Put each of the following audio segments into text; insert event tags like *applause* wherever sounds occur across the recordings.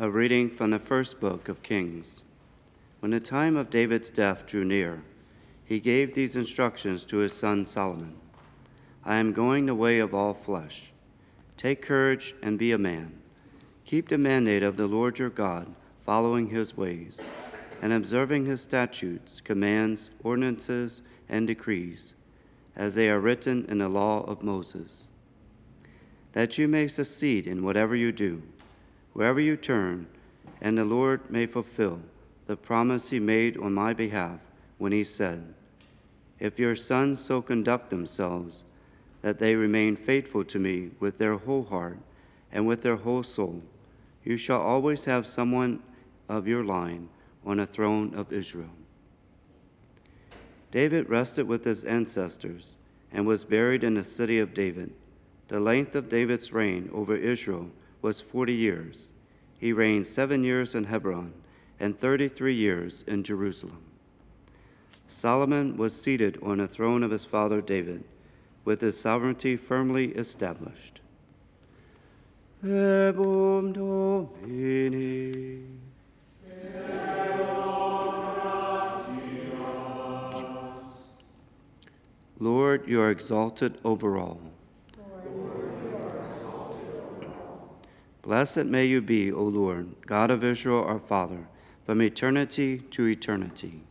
A reading from the first book of Kings. When the time of David's death drew near, he gave these instructions to his son Solomon I am going the way of all flesh. Take courage and be a man. Keep the mandate of the Lord your God, following his ways, and observing his statutes, commands, ordinances, and decrees, as they are written in the law of Moses, that you may succeed in whatever you do, wherever you turn, and the Lord may fulfill the promise he made on my behalf when he said, If your sons so conduct themselves, that they remain faithful to me with their whole heart and with their whole soul, you shall always have someone of your line on a throne of Israel. David rested with his ancestors and was buried in the city of David. The length of David's reign over Israel was 40 years. He reigned seven years in Hebron and 33 years in Jerusalem. Solomon was seated on the throne of his father David, with his sovereignty firmly established. Lord, you are exalted over all. Blessed may you be, O Lord, God of Israel, our Father, from eternity to eternity.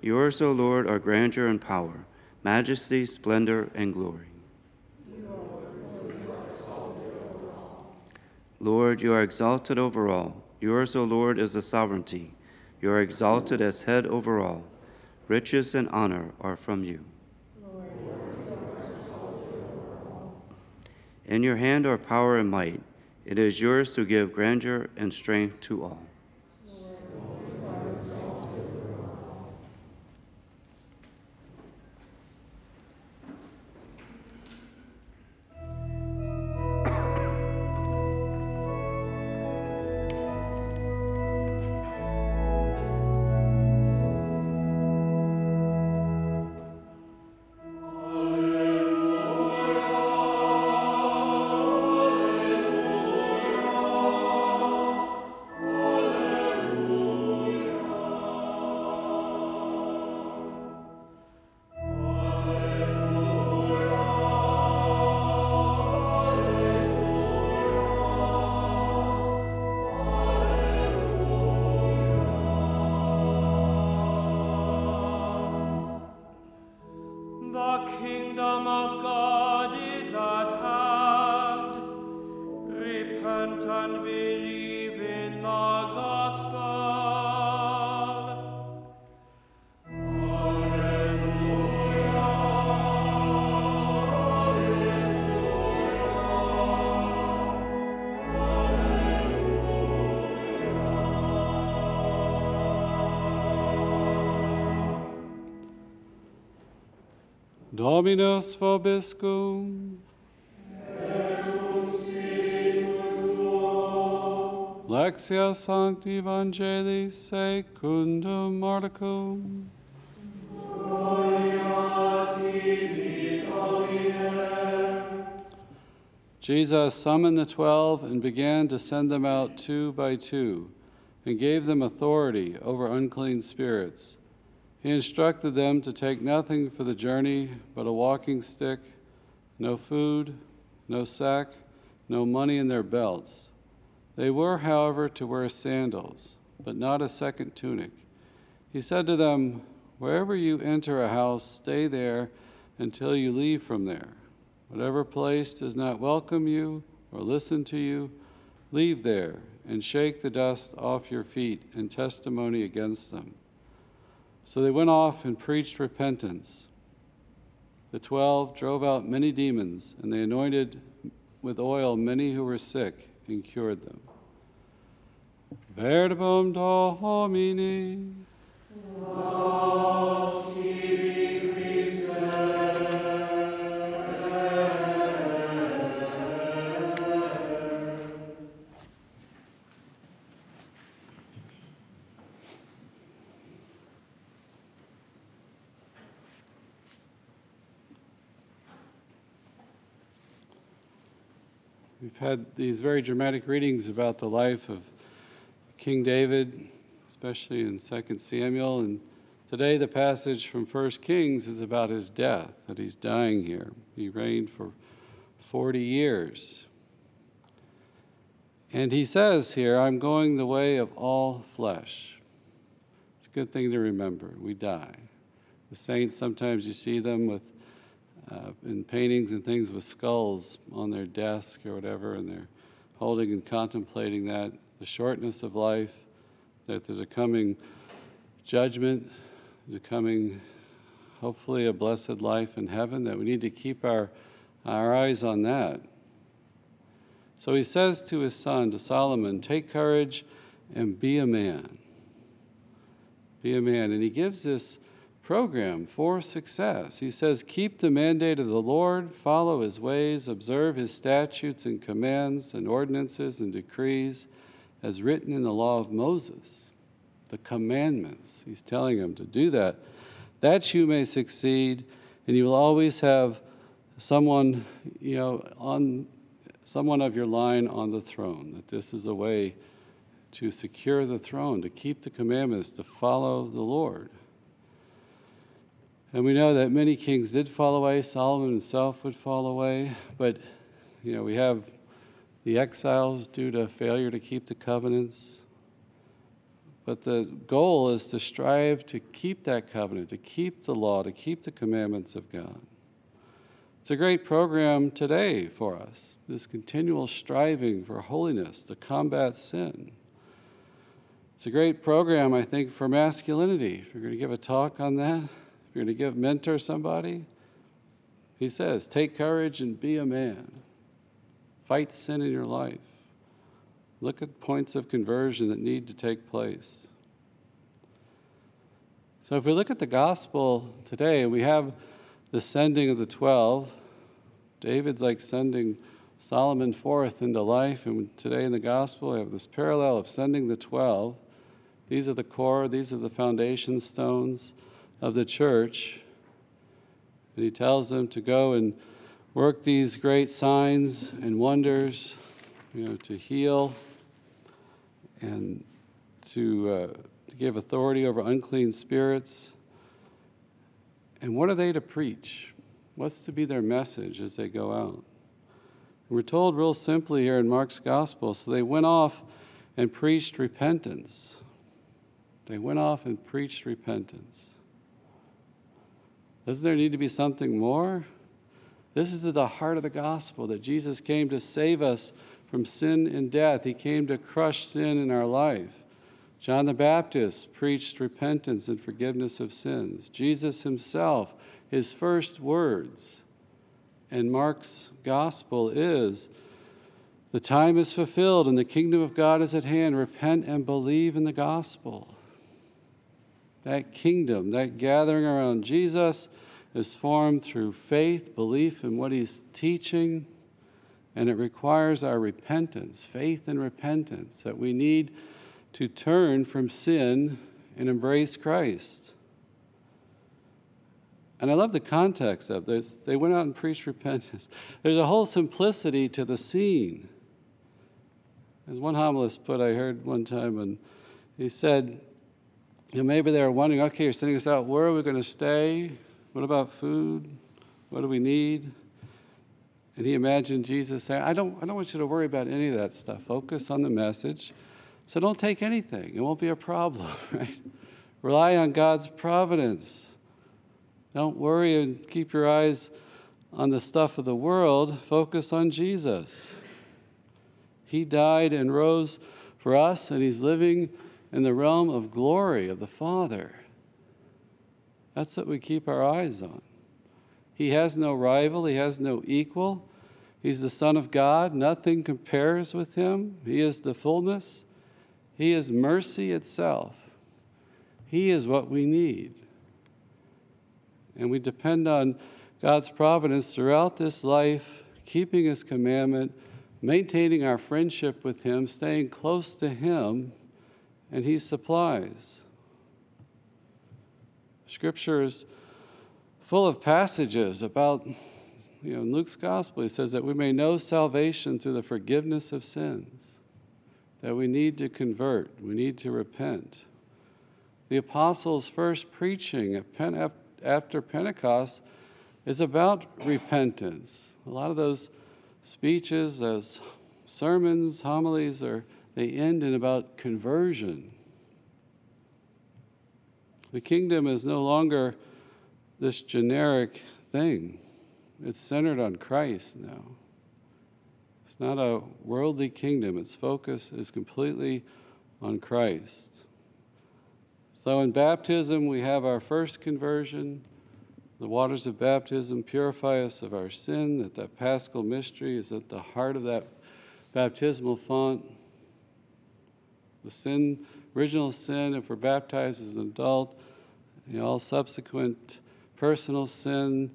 Yours, O Lord, are grandeur and power, majesty, splendor, and glory. Lord, you are exalted over all. Yours, O Lord, is the sovereignty. You are exalted as head over all. Riches and honor are from you. In your hand are power and might. It is yours to give grandeur and strength to all. Dominus vobiscum. Lectio Sancti Evangelii secundum Marcum. Jesus summoned the twelve and began to send them out two by two, and gave them authority over unclean spirits he instructed them to take nothing for the journey but a walking stick, no food, no sack, no money in their belts. They were, however, to wear sandals, but not a second tunic. He said to them, Wherever you enter a house, stay there until you leave from there. Whatever place does not welcome you or listen to you, leave there and shake the dust off your feet in testimony against them. So they went off and preached repentance. The twelve drove out many demons, and they anointed with oil many who were sick and cured them. Verbum Domini. We've had these very dramatic readings about the life of King David, especially in 2 Samuel. And today, the passage from 1 Kings is about his death, that he's dying here. He reigned for 40 years. And he says here, I'm going the way of all flesh. It's a good thing to remember. We die. The saints, sometimes you see them with uh, in paintings and things with skulls on their desk or whatever, and they're holding and contemplating that, the shortness of life, that there's a coming judgment, there's a coming, hopefully, a blessed life in heaven, that we need to keep our, our eyes on that. So he says to his son, to Solomon, Take courage and be a man. Be a man. And he gives this program for success. He says, Keep the mandate of the Lord, follow his ways, observe his statutes and commands and ordinances and decrees as written in the law of Moses, the commandments. He's telling him to do that, that you may succeed, and you will always have someone, you know, on someone of your line on the throne, that this is a way to secure the throne, to keep the commandments, to follow the Lord. And we know that many kings did fall away. Solomon himself would fall away. But, you know, we have the exiles due to failure to keep the covenants. But the goal is to strive to keep that covenant, to keep the law, to keep the commandments of God. It's a great program today for us, this continual striving for holiness, to combat sin. It's a great program, I think, for masculinity. If you're going to give a talk on that, if you're going to give mentor somebody, he says, take courage and be a man. Fight sin in your life. Look at points of conversion that need to take place. So if we look at the gospel today, we have the sending of the 12. David's like sending Solomon forth into life. And today in the gospel, we have this parallel of sending the 12. These are the core, these are the foundation stones of the church. And he tells them to go and work these great signs and wonders, you know, to heal and to, uh, to give authority over unclean spirits. And what are they to preach? What's to be their message as they go out? And we're told real simply here in Mark's gospel so they went off and preached repentance. They went off and preached repentance. Doesn't there need to be something more? This is the heart of the gospel that Jesus came to save us from sin and death. He came to crush sin in our life. John the Baptist preached repentance and forgiveness of sins. Jesus himself, his first words in Mark's gospel is the time is fulfilled and the kingdom of God is at hand. Repent and believe in the gospel. That kingdom, that gathering around Jesus, is formed through faith, belief in what he's teaching, and it requires our repentance, faith and repentance, that we need to turn from sin and embrace Christ. And I love the context of this. They went out and preached repentance. *laughs* There's a whole simplicity to the scene. As one homilist put, I heard one time, and he said, and maybe they were wondering, okay, you're sending us out, where are we going to stay? What about food? What do we need? And he imagined Jesus saying, I don't, I don't want you to worry about any of that stuff. Focus on the message. So don't take anything. It won't be a problem, *laughs* right? Rely on God's providence. Don't worry and keep your eyes on the stuff of the world. Focus on Jesus. He died and rose for us, and He's living in the realm of glory of the Father. That's what we keep our eyes on. He has no rival, he has no equal. He's the Son of God, nothing compares with him. He is the fullness, he is mercy itself. He is what we need. And we depend on God's providence throughout this life, keeping His commandment, maintaining our friendship with Him, staying close to Him and He supplies. Scripture is full of passages about you know, in Luke's gospel, he says that we may know salvation through the forgiveness of sins, that we need to convert, we need to repent. The apostles' first preaching after Pentecost is about repentance. A lot of those speeches, those sermons, homilies, are they end in about conversion. The kingdom is no longer this generic thing. It's centered on Christ now. It's not a worldly kingdom, its focus is completely on Christ. So in baptism, we have our first conversion. The waters of baptism purify us of our sin, that that paschal mystery is at the heart of that baptismal font. The sin, original sin, if we're baptized as an adult, you know, all subsequent personal sin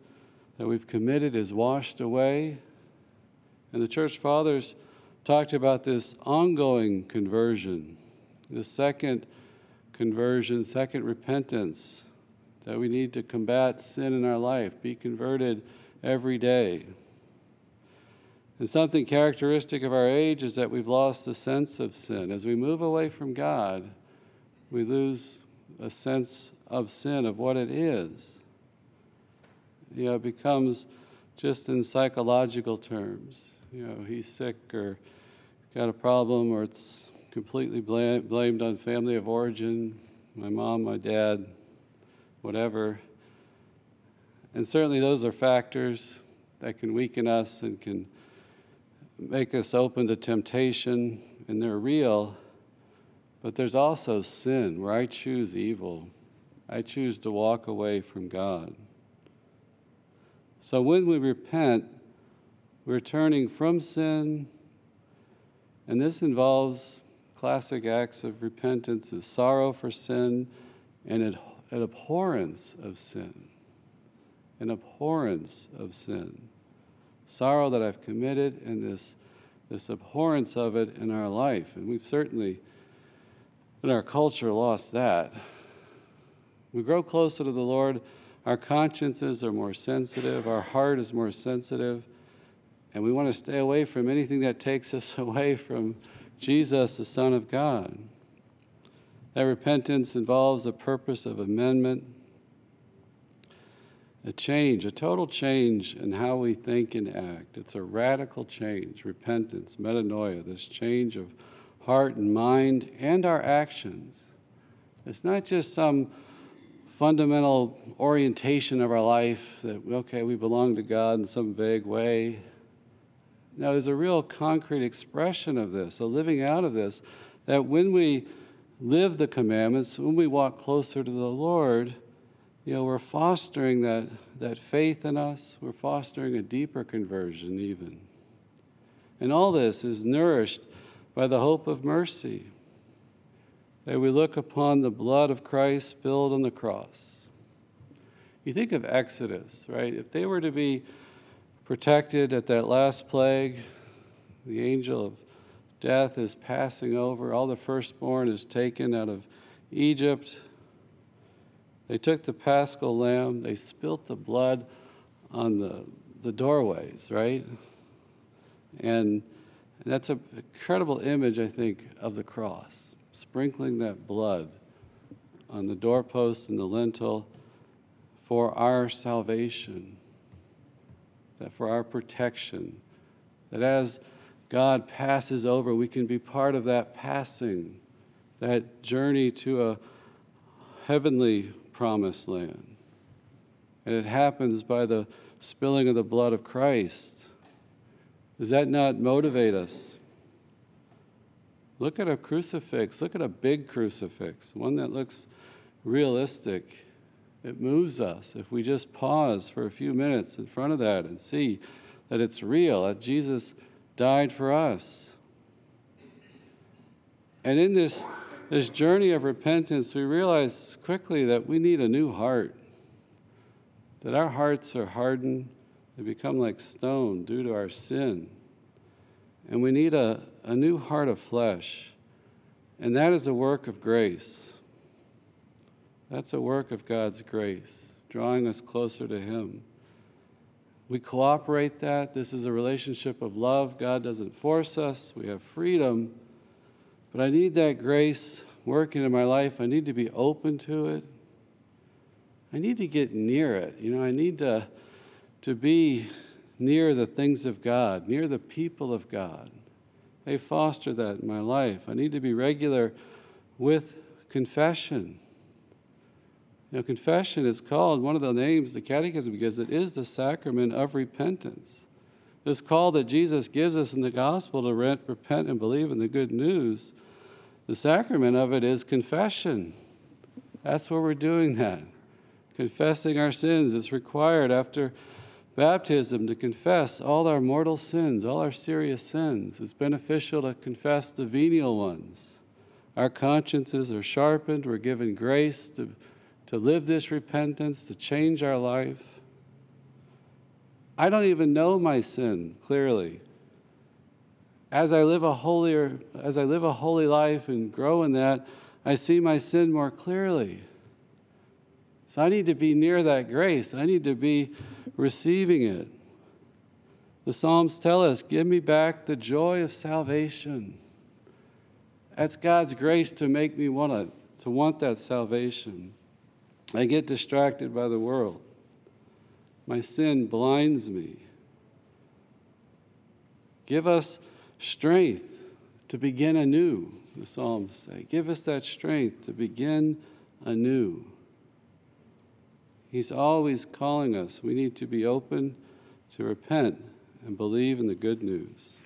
that we've committed is washed away. And the church fathers talked about this ongoing conversion, the second conversion, second repentance, that we need to combat sin in our life, be converted every day. And something characteristic of our age is that we've lost the sense of sin. As we move away from God, we lose a sense of sin, of what it is. You know, it becomes just in psychological terms. You know, he's sick or got a problem or it's completely blamed on family of origin, my mom, my dad, whatever. And certainly those are factors that can weaken us and can make us open to temptation, and they're real. But there's also sin where I choose evil. I choose to walk away from God. So when we repent, we're turning from sin, and this involves classic acts of repentance is sorrow for sin and an abhorrence of sin. An abhorrence of sin. Sorrow that I've committed and this, this abhorrence of it in our life. And we've certainly, in our culture, lost that. We grow closer to the Lord, our consciences are more sensitive, our heart is more sensitive, and we want to stay away from anything that takes us *laughs* away from Jesus, the Son of God. That repentance involves a purpose of amendment, a change, a total change in how we think and act. It's a radical change, repentance, metanoia, this change of heart and mind and our actions. It's not just some fundamental orientation of our life that, okay, we belong to God in some vague way. Now, there's a real concrete expression of this, a living out of this, that when we live the commandments, when we walk closer to the Lord, you know, we're fostering that, that faith in us, we're fostering a deeper conversion, even. And all this is nourished by the hope of mercy, that we look upon the blood of Christ spilled on the cross. You think of Exodus, right? If they were to be protected at that last plague. The angel of death is passing over. All the firstborn is taken out of Egypt. They took the paschal lamb, they spilt the blood on the, the doorways, right? And, and that's an incredible image, I think, of the cross, sprinkling that blood on the doorpost and the lintel for our salvation that for our protection, that as God passes over, we can be part of that passing, that journey to a heavenly promised land. And it happens by the spilling of the blood of Christ. Does that not motivate us? Look at a crucifix. Look at a big crucifix, one that looks realistic it moves us if we just pause for a few minutes in front of that and see that it's real, that Jesus died for us. And in this, this journey of repentance, we realize quickly that we need a new heart, that our hearts are hardened, they become like stone due to our sin. And we need a, a new heart of flesh. And that is a work of grace. That's a work of God's grace, drawing us closer to Him. we cooperate that. This is a relationship of love. God doesn't force us, we have freedom. But I need that grace working in my life. I need to be open to it. I need to get near it. You know, I need to, to be near the things of God, near the people of God. They foster that in my life. I need to be regular with confession. You know, confession is called one of the names, the catechism, because it is the sacrament of repentance. This call that Jesus gives us in the gospel to repent and believe in the good news, the sacrament of it is confession. That's where we're doing that. Confessing our sins. It's required after baptism to confess all our mortal sins, all our serious sins. It's beneficial to confess the venial ones. Our consciences are sharpened, we're given grace to to live this repentance, to change our life. I don't even know my sin clearly. As I live a holier, as I live a holy life and grow in that, I see my sin more clearly. So I need to be near that grace. I need to be receiving it. The Psalms tell us, Give me back the joy of salvation. That's God's grace to make me want it, to want that salvation. I get distracted by the world. My sin blinds me. Give us strength to begin anew, the Psalms say. Give us that strength to begin anew. He's always calling us. We need to be open to repent and believe in the good news.